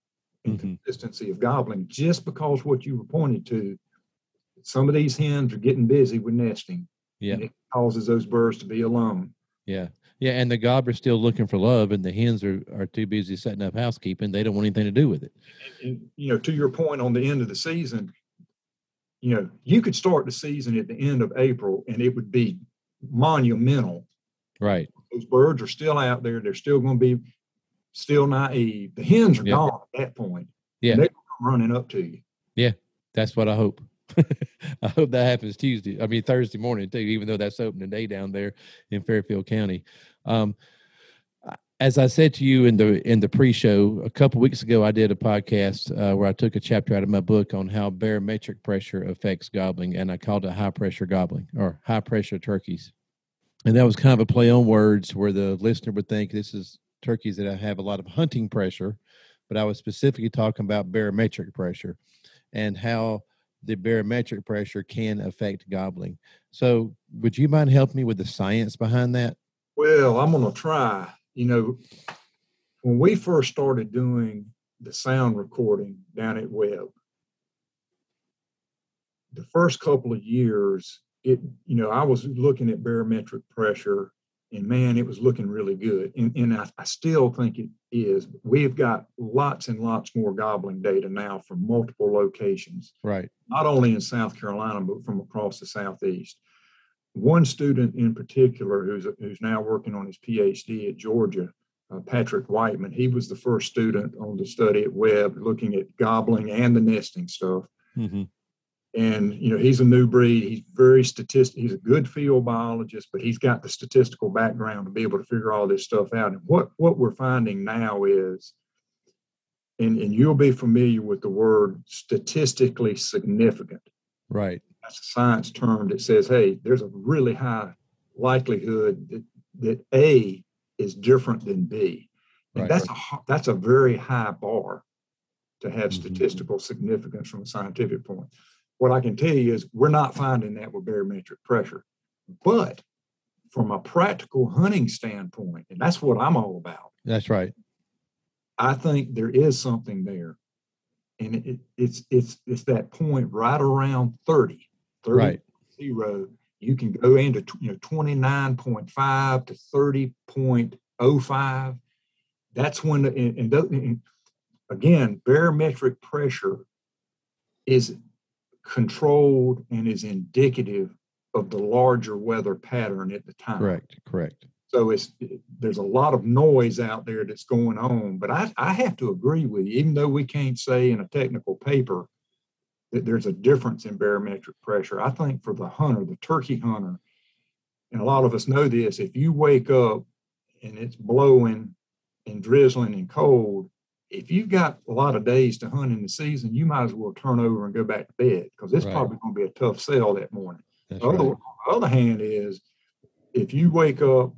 and mm-hmm. consistency of gobbling, just because what you were pointed to, some of these hens are getting busy with nesting. Yeah. it causes those birds to be alone. Yeah. Yeah. And the gobbler's still looking for love and the hens are, are too busy setting up housekeeping. They don't want anything to do with it. And, and, you know, to your point on the end of the season, you know, you could start the season at the end of April and it would be monumental. Right those birds are still out there. They're still going to be still naive. The hens are gone at that point. Yeah. They're running up to you. Yeah. That's what I hope. (laughs) I hope that happens Tuesday. I mean Thursday morning too, even though that's opening day down there in Fairfield County. Um, as I said to you in the in the pre-show a couple weeks ago, I did a podcast uh, where I took a chapter out of my book on how barometric pressure affects gobbling, and I called it high pressure gobbling or high pressure turkeys and that was kind of a play on words where the listener would think this is turkeys that have a lot of hunting pressure, but I was specifically talking about barometric pressure and how the barometric pressure can affect gobbling. So, would you mind helping me with the science behind that? Well, I'm going to try. You know, when we first started doing the sound recording down at Webb, the first couple of years, it, you know, I was looking at barometric pressure and man, it was looking really good. And, and I, I, still think it is. We've got lots and lots more gobbling data now from multiple locations. Right. Not only in South Carolina, but from across the Southeast. One student in particular who's, who's now working on his PhD at Georgia, uh, Patrick Wightman, he was the first student on the study at Webb looking at gobbling and the nesting stuff. Mm-hmm and you know he's a new breed he's very statistic he's a good field biologist but he's got the statistical background to be able to figure all this stuff out and what what we're finding now is and, and you'll be familiar with the word statistically significant right that's a science term that says hey there's a really high likelihood that that A is different than B. And right, that's right. a that's a very high bar to have mm-hmm. statistical significance from a scientific point. What I can tell you is we're not finding that with barometric pressure. But from a practical hunting standpoint, and that's what I'm all about. That's right. I think there is something there. And it, it's it's it's that point right around 30, 30 right. zero. You can go into you know 29.5 to 30.05. That's when the, and, and again, barometric pressure is controlled and is indicative of the larger weather pattern at the time. Correct, correct. So it's there's a lot of noise out there that's going on. But I, I have to agree with you, even though we can't say in a technical paper that there's a difference in barometric pressure. I think for the hunter, the turkey hunter, and a lot of us know this, if you wake up and it's blowing and drizzling and cold, if you've got a lot of days to hunt in the season, you might as well turn over and go back to bed because it's right. probably going to be a tough sell that morning. That's other, right. On the other hand, is if you wake up,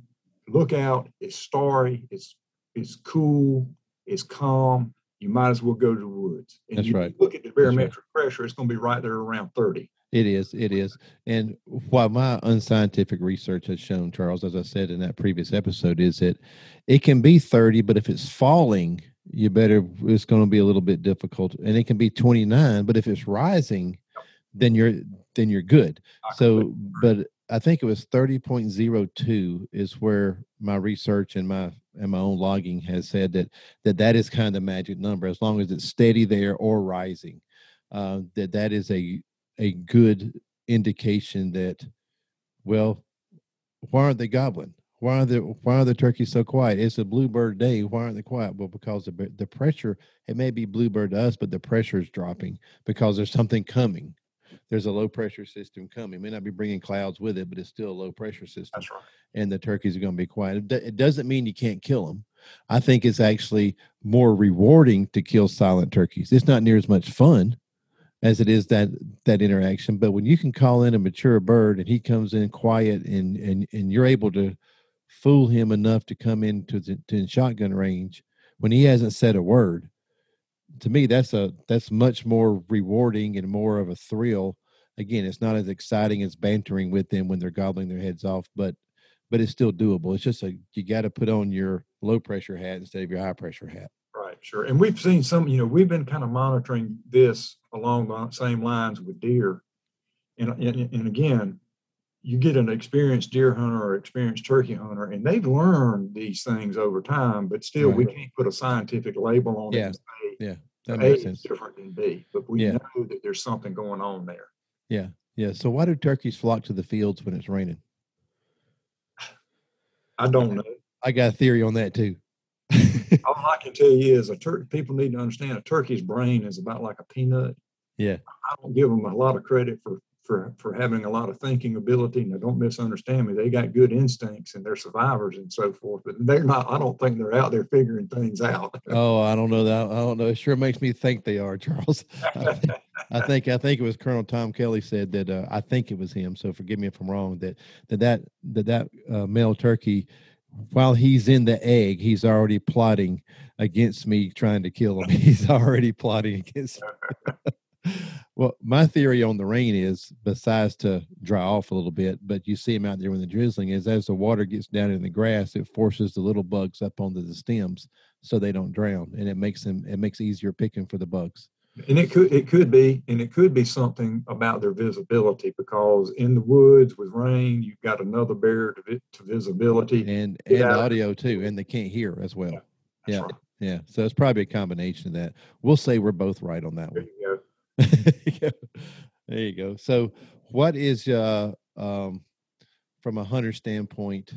look out, it's starry, it's it's cool, it's calm, you might as well go to the woods. And That's you right. look at the barometric right. pressure, it's going to be right there around 30. It is. It is. And while my unscientific research has shown, Charles, as I said in that previous episode, is that it can be 30, but if it's falling, you better, it's going to be a little bit difficult. And it can be 29, but if it's rising, then you're then you're good. So, but I think it was 30.02 is where my research and my and my own logging has said that that that is kind of the magic number as long as it's steady there or rising. Uh, that that is a a good indication that well, why aren't they gobbling? Why are the why are the turkeys so quiet? It's a bluebird day. Why aren't they quiet? Well, because the the pressure. It may be bluebird to us, but the pressure is dropping because there's something coming there's a low pressure system coming. It may not be bringing clouds with it, but it's still a low pressure system. That's right. And the turkeys are going to be quiet. It doesn't mean you can't kill them. I think it's actually more rewarding to kill silent turkeys. It's not near as much fun as it is that that interaction. But when you can call in a mature bird and he comes in quiet and and and you're able to fool him enough to come into the shotgun range when he hasn't said a word, to me that's a that's much more rewarding and more of a thrill. Again it's not as exciting as bantering with them when they're gobbling their heads off but but it's still doable. It's just a you got to put on your low pressure hat instead of your high pressure hat. Right sure. And we've seen some you know we've been kind of monitoring this along the same lines with deer. And and, and again you get an experienced deer hunter or experienced turkey hunter, and they've learned these things over time, but still right. we can't put a scientific label on yeah. it. Say, yeah, that makes a sense. different than B, but we yeah. know that there's something going on there. Yeah, yeah. So why do turkeys flock to the fields when it's raining? I don't know. I got a theory on that too. (laughs) All I can tell you is a turkey. People need to understand a turkey's brain is about like a peanut. Yeah. I don't give them a lot of credit for for for having a lot of thinking ability. Now, don't misunderstand me; they got good instincts and they're survivors and so forth. But they're not. I don't think they're out there figuring things out. (laughs) oh, I don't know that. I don't know. It sure makes me think they are, (laughs) Charles. I, think, I think it was Colonel Tom Kelly said that. Uh, I think it was him. So forgive me if I'm wrong. That that that that that uh, male turkey while he's in the egg, he's already plotting against me, trying to kill him. (laughs) He's already plotting against me. (laughs) Well, my theory on the rain is, besides to dry off a little bit, but you see them out there when the drizzling is, as the water gets down in the grass, it forces the little bugs up onto the stems so they don't drown, and it makes them it makes easier picking for the bugs. And it could it could be and it could be something about their visibility because in the woods with rain, you've got another barrier to, to visibility and and audio too, and they can't hear as well. Yeah, yeah. Right. yeah. So it's probably a combination of that. We'll say we're both right on that one. (laughs) there you go. So, what is uh, um, from a hunter standpoint?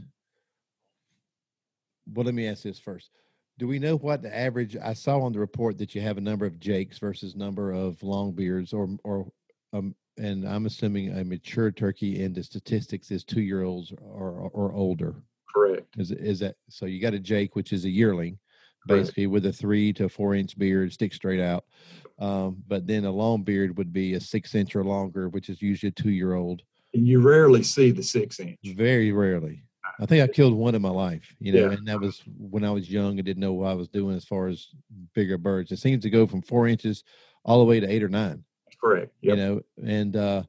Well, let me ask this first. Do we know what the average? I saw on the report that you have a number of jakes versus number of longbeards, or or um, and I'm assuming a mature turkey in the statistics is two year olds or or older. Correct. Is is that so? You got a jake, which is a yearling, basically with a three to four inch beard, stick straight out. Um, but then a long beard would be a six inch or longer, which is usually a two year old. And you rarely see the six inch. Very rarely. I think I killed one in my life, you know, Yeah. and that was when I was young and didn't know what I was doing as far as bigger birds. It seems to go from four inches all the way to eight or nine, That's correct. you know. And uh,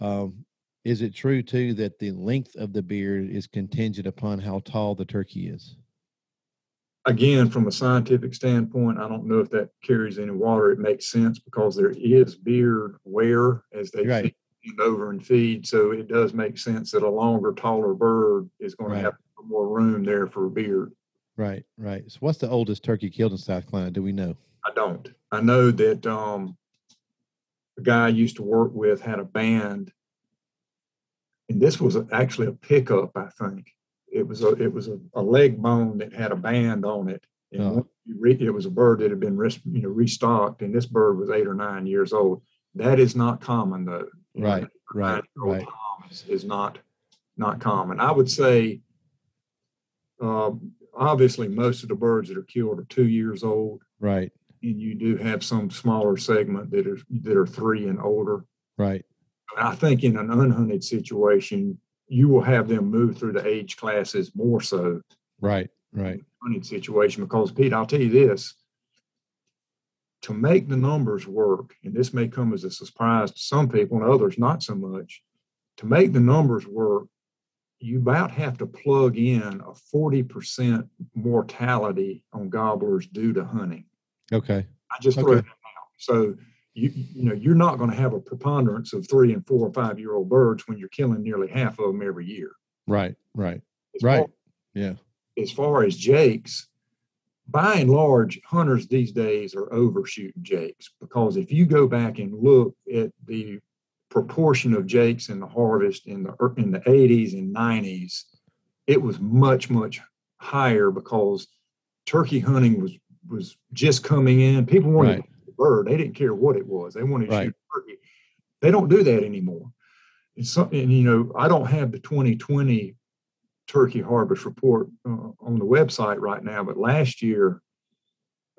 um, is it true too that the length of the beard is contingent upon how tall the turkey is? Again, from a scientific standpoint, I don't know if that carries any water. It makes sense because there is beard wear as they Right. feed over and feed. So it does make sense that a longer, taller bird is going Right. to have more room there for a beard. Right, right. So, what's the oldest turkey killed in South Carolina? Do we know? I don't. I know that um, the guy I used to work with had a band, and this was actually a pickup. I think it was a it was a, a leg bone that had a band on it, and Oh. you re- it was a bird that had been res- you know restocked, and this bird was eight or nine years old. That is not common though. Right, right, right. Is, is not not common. I would say. Um, obviously, most of the birds that are killed are two years old Right, and you do have some smaller segment that are that are three and older. right, I think in an unhunted situation, you will have them move through the age classes more so right, right. hunted situation because Pete, I'll tell you this. To make the numbers work, and this may come as a surprise to some people and others not so much, to make the numbers work, you about have to plug in a 40% mortality on gobblers due to hunting. Okay, I just throw Okay. that out. So you you know you're not going to have a preponderance of three and four or five year old birds when you're killing nearly half of them every year. right, right, As right. far- Yeah, as far as jakes, by and large, hunters these days are overshooting jakes because if you go back and look at the proportion of jakes in the harvest in the in the 80s and 90s, it was much much higher because turkey hunting was was just coming in. People wanted Right. To shoot the bird; they didn't care what it was. They wanted to Right. shoot turkey. They don't do that anymore. And, so, and you know, I don't have the 2020 turkey harvest report uh, on the website right now, but last year,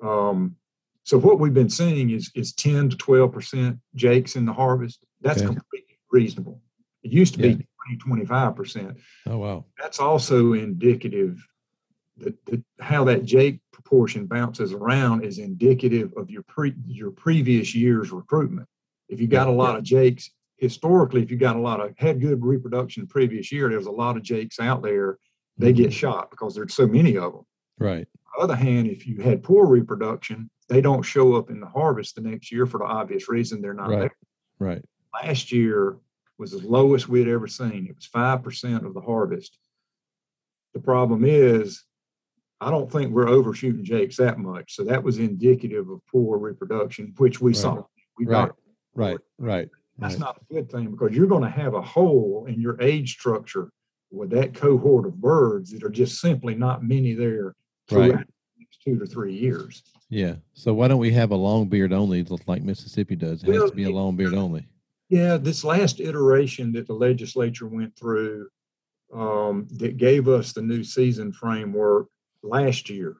um, so what we've been seeing is is 10 to 12 percent jakes in the harvest. That's Okay. completely reasonable. It used to Yeah. be 20, 25 percent. Oh wow. That's also indicative that, that how that jake proportion bounces around is indicative of your pre your previous year's recruitment. If you got a lot of jakes, historically, if you got a lot of had good reproduction previous year, there was a lot of jakes out there. They get mm-hmm. shot because there's so many of them. Right. On the other hand, if you had poor reproduction, they don't show up in the harvest the next year for the obvious reason they're not Right. there. Right. Last year was the lowest we had ever seen. It was five percent of the harvest. The problem is, I don't think we're overshooting jakes that much. So that was indicative of poor reproduction, which we Right. saw. We Right. got Right. Right. that's Right. not a good thing because you're going to have a hole in your age structure with that cohort of birds that are just simply not many there throughout Right. the two to three years. Yeah. So why don't we have a long beard only, like Mississippi does? It has Well, to be a long beard only. Yeah, this last iteration that the legislature went through um, that gave us the new season framework last year,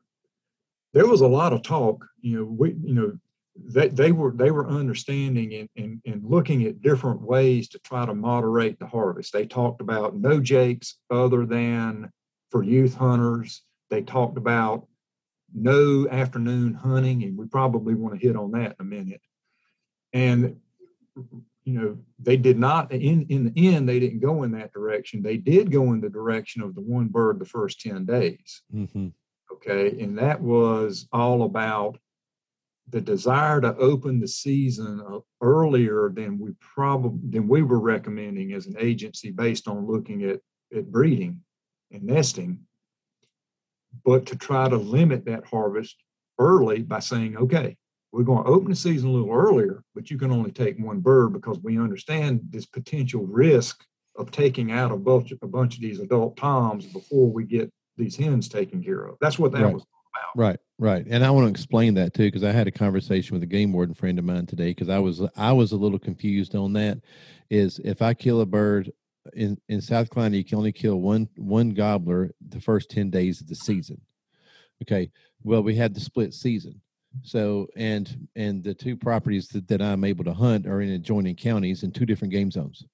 there was a lot of talk. You know, we you know they, they were they were understanding and, and, and looking at different ways to try to moderate the harvest. They talked about no jakes other than for youth hunters. They talked about no afternoon hunting, and we probably want to hit on that in a minute. And you know, they did not in in the end they didn't go in that direction. They did go in the direction of the one bird the first 10 days. hmm Okay. And that was all about the desire to open the season earlier than we probably than we were recommending as an agency based on looking at at breeding and nesting but to try to limit that harvest early by saying okay we're going to open the season a little earlier but you can only take one bird because we understand this potential risk of taking out a bunch, a bunch of these adult toms before we get these hens taken care of that's what that Right. was about. Right. Right. And I want to explain that too, because I had a conversation with a game warden friend of mine today, because I was I was a little confused on that. Is if I kill a bird in in South Carolina, you can only kill one one gobbler the first ten days of the season. Okay. Well, we had the split season. So and and the two properties that, that I'm able to hunt are in adjoining counties in two different game zones.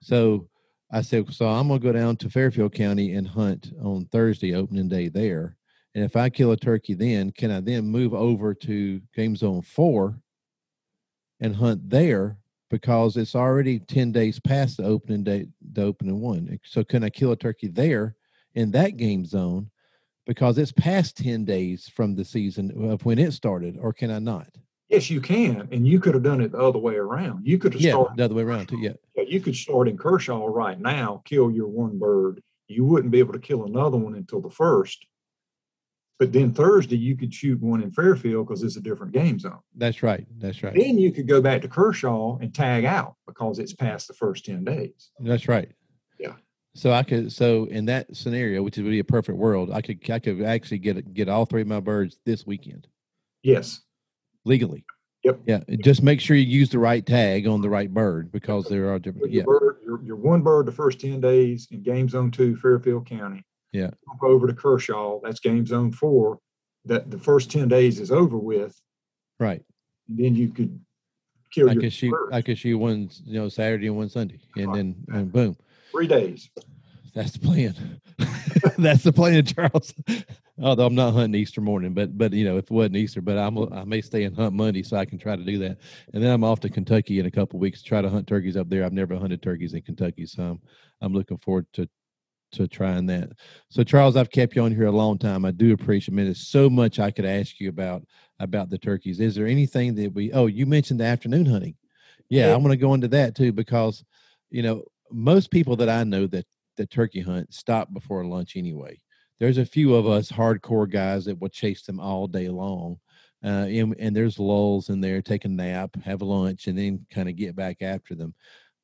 So I said, so I'm gonna go down to Fairfield County and hunt on Thursday, opening day there. And if I kill a turkey, then can I then move over to Game Zone Four and hunt there because it's already ten days past the opening day, the opening one. So can I kill a turkey there in that game zone because it's past ten days from the season of when it started, or can I not? Yes, you can, and you could have done it the other way around. You could have Yeah, started the other way around too. Yeah, Yeah, you could start in Kershaw right now, kill your one bird. You wouldn't be able to kill another one until the first. But then Thursday, you could shoot one in Fairfield because it's a different game zone. that's right. That's right. Then you could go back to Kershaw and tag out because it's past the first 10 days. That's right. So I could so in that scenario, which would be a perfect world, I could I could actually get get all three of my birds this weekend Yes. legally. Yep. Yeah. Just make sure you use the right tag on the right bird because there are different. Put Yeah. your, bird, your, your one bird the first 10 days in game zone two, Fairfield County. Yeah. Jump over to Kershaw. That's game zone four. That the first 10 days is over with. Right. And then you could kill I your could shoot. birds. I could shoot one, you know, Saturday and one Sunday, and Right. then and boom. Three days. That's the plan. (laughs) That's the plan, Charles. Although I'm not hunting Easter morning, but but you know if it wasn't Easter, but I'm I may stay and hunt Monday so I can try to do that, and then I'm off to Kentucky in a couple weeks to try to hunt turkeys up there. I've never hunted turkeys in Kentucky, so I'm I'm looking forward to to trying that. So Charles, I've kept you on here a long time. I do appreciate. I mean, there's so much I could ask you about about the turkeys. Is there anything that we? Oh, you mentioned the afternoon hunting. Yeah, Yeah. I'm going to go into that too because you know most people that I know that that turkey hunt stop before lunch anyway. There's a few of us hardcore guys that will chase them all day long. Uh, and, and there's lulls in there, take a nap, have lunch, and then kind of get back after them.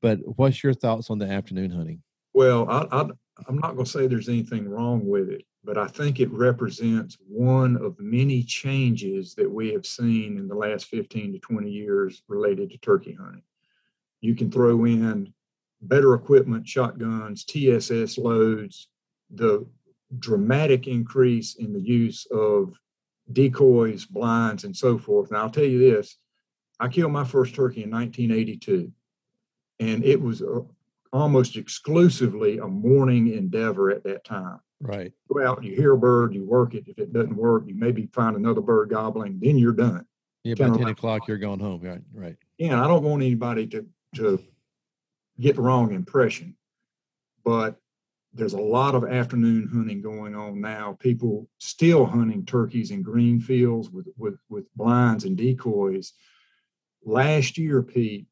But what's your thoughts on the afternoon hunting? Well, I, I, I'm not going to say there's anything wrong with it, but I think it represents one of many changes that we have seen in the last 15 to 20 years related to turkey hunting. You can throw in better equipment, shotguns, TSS loads, the dramatic increase in the use of decoys, blinds, and so forth. And I'll tell you this I killed my first turkey in 1982, and it was a, almost exclusively a morning endeavor at that time. Right. Go out, you hear a bird, you work it. If it doesn't work, you maybe find another bird gobbling, then you're done. Yeah, 10 by 10 o'clock, you're going home. Right. Right. Yeah, I don't want anybody to to get the wrong impression, but there's a lot of afternoon hunting going on now. People still hunting turkeys in green fields with with with blinds and decoys. Last year, Pete,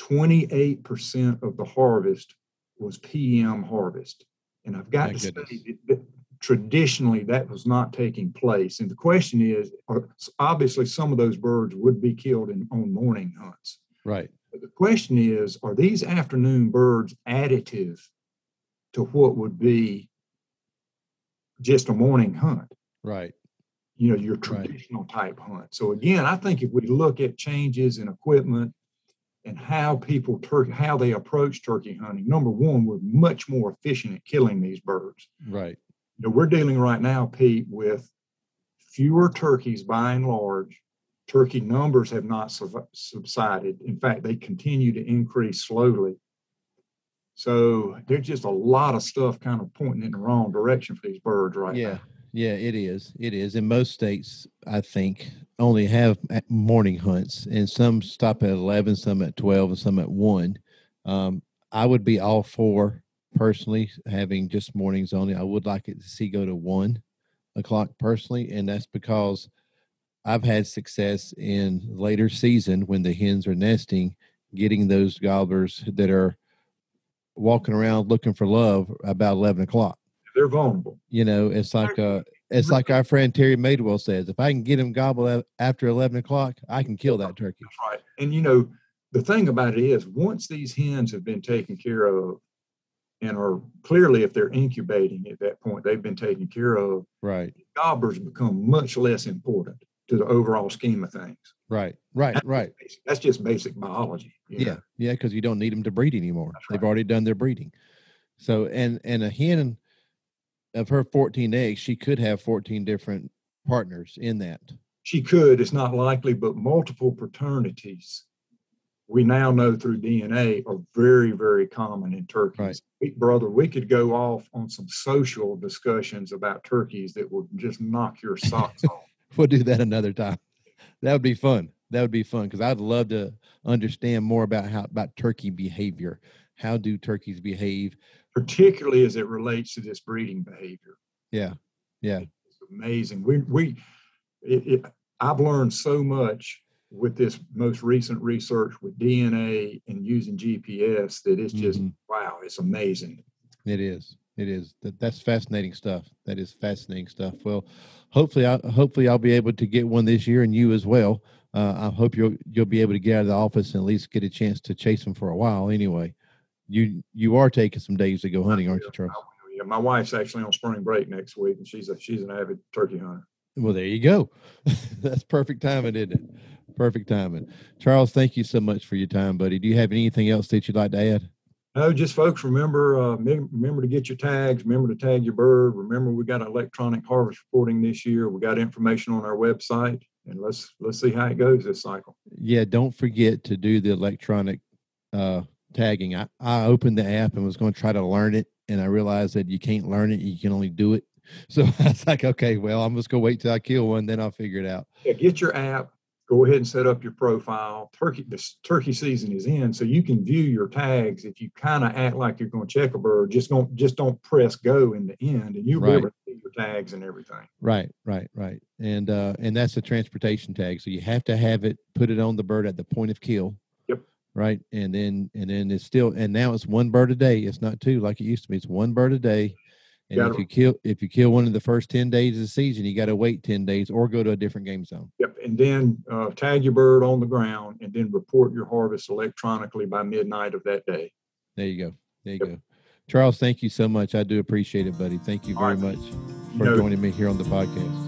28% of the harvest was PM harvest. And I've got My to say goodness. that, that traditionally that was not taking place. And the question is, obviously some of those birds would be killed in, on morning hunts. Right. But the question is, are these afternoon birds additive to what would be just a morning hunt? Right. You know, your traditional type hunt. So again, I think if we look at changes in equipment and how people turkey how they approach turkey hunting, number one, we're much more efficient at killing these birds. Right. You know, we're dealing right now, Pete, with fewer turkeys by and large. Turkey numbers have not sub- subsided. In fact, they continue to increase slowly. So there's just a lot of stuff kind of pointing in the wrong direction for these birds right Yeah. now. Yeah, it is. It is. In most states, I think, only have morning hunts, and some stop at 11, some at 12, and some at 1. Um, I would be all for personally having just mornings only. I would like it to see go to 1 o'clock personally, and that's because I've had success in later season when the hens are nesting, getting those gobblers that are walking around looking for love about 11 o'clock They're vulnerable. you know it's like uh (laughs) it's like our friend terry madewell says if i can get him gobbled after 11 o'clock i can kill that turkey That's right. And you know, the thing about it is once these hens have been taken care of and are clearly if they're incubating at that point, they've been taken care of, right gobblers become much less important to the overall scheme of things. right right That's right just That's just basic biology. you know. yeah yeah because you don't need them to breed anymore That's they've right. already done their breeding so and and a hen of her 14 eggs she could have 14 different partners in that She could, it's not likely, but multiple paternities we now know through DNA are very, very common in turkeys. Right. Brother, we could go off on some social discussions about turkeys that would just knock your socks (laughs) off. (laughs) We'll do that another time. That would be fun. That would be fun because I'd love to understand more about how about turkey behavior. How do turkeys behave? particularly as it relates to this breeding behavior. Yeah, yeah, It's amazing. We we it, it, I've learned so much with this most recent research with DNA and using GPS that it's just Mhm. wow, it's amazing. it is. It is. That that's fascinating stuff. That is fascinating stuff. Well, hopefully, I hopefully I'll be able to get one this year, and you as well. Uh, I hope you'll you'll be able to get out of the office and at least get a chance to chase them for a while. Anyway, you you are taking some days to go hunting, aren't you, Charles? Yeah, my wife's actually on spring break next week, and she's a she's an avid turkey hunter. Well, there you go. (laughs) That's perfect timing, isn't it? Perfect timing. Charles, thank you so much for your time, buddy. Do you have anything else that you'd like to add? No, just folks, remember uh, remember to get your tags. Remember to tag your bird. Remember we got electronic harvest reporting this year. We got information on our website, and let's let's see how it goes this cycle. Yeah, don't forget to do the electronic uh, tagging. I, I opened the app and was going to try to learn it, and I realized that you can't learn it; you can only do it. (laughs) So I was like, okay, well, I'm just going to wait till I kill one, then I'll figure it out. Yeah, get your app. Go ahead and set up your profile. Turkey this turkey season is in, so you can view your tags. If you kind of act like you're going to check a bird, just don't just don't press go in the end, and you'll Right. be able to see your tags and everything. Right, right, right. And uh, and that's a transportation tag. So you have to have it, put it on the bird at the point of kill. Yep. Right. And then and then it's still and now it's one bird a day. It's not two like it used to be. It's one bird a day. And if you kill if you kill one in the first 10 days of the season, you got to wait 10 days or go to a different game zone. Yep, and then uh, tag your bird on the ground, and then report your harvest electronically by midnight of that day. There you go. There you Yep. go. Charles, thank you so much. I do appreciate it, buddy. Thank you very right. much You for know- joining me here on the podcast.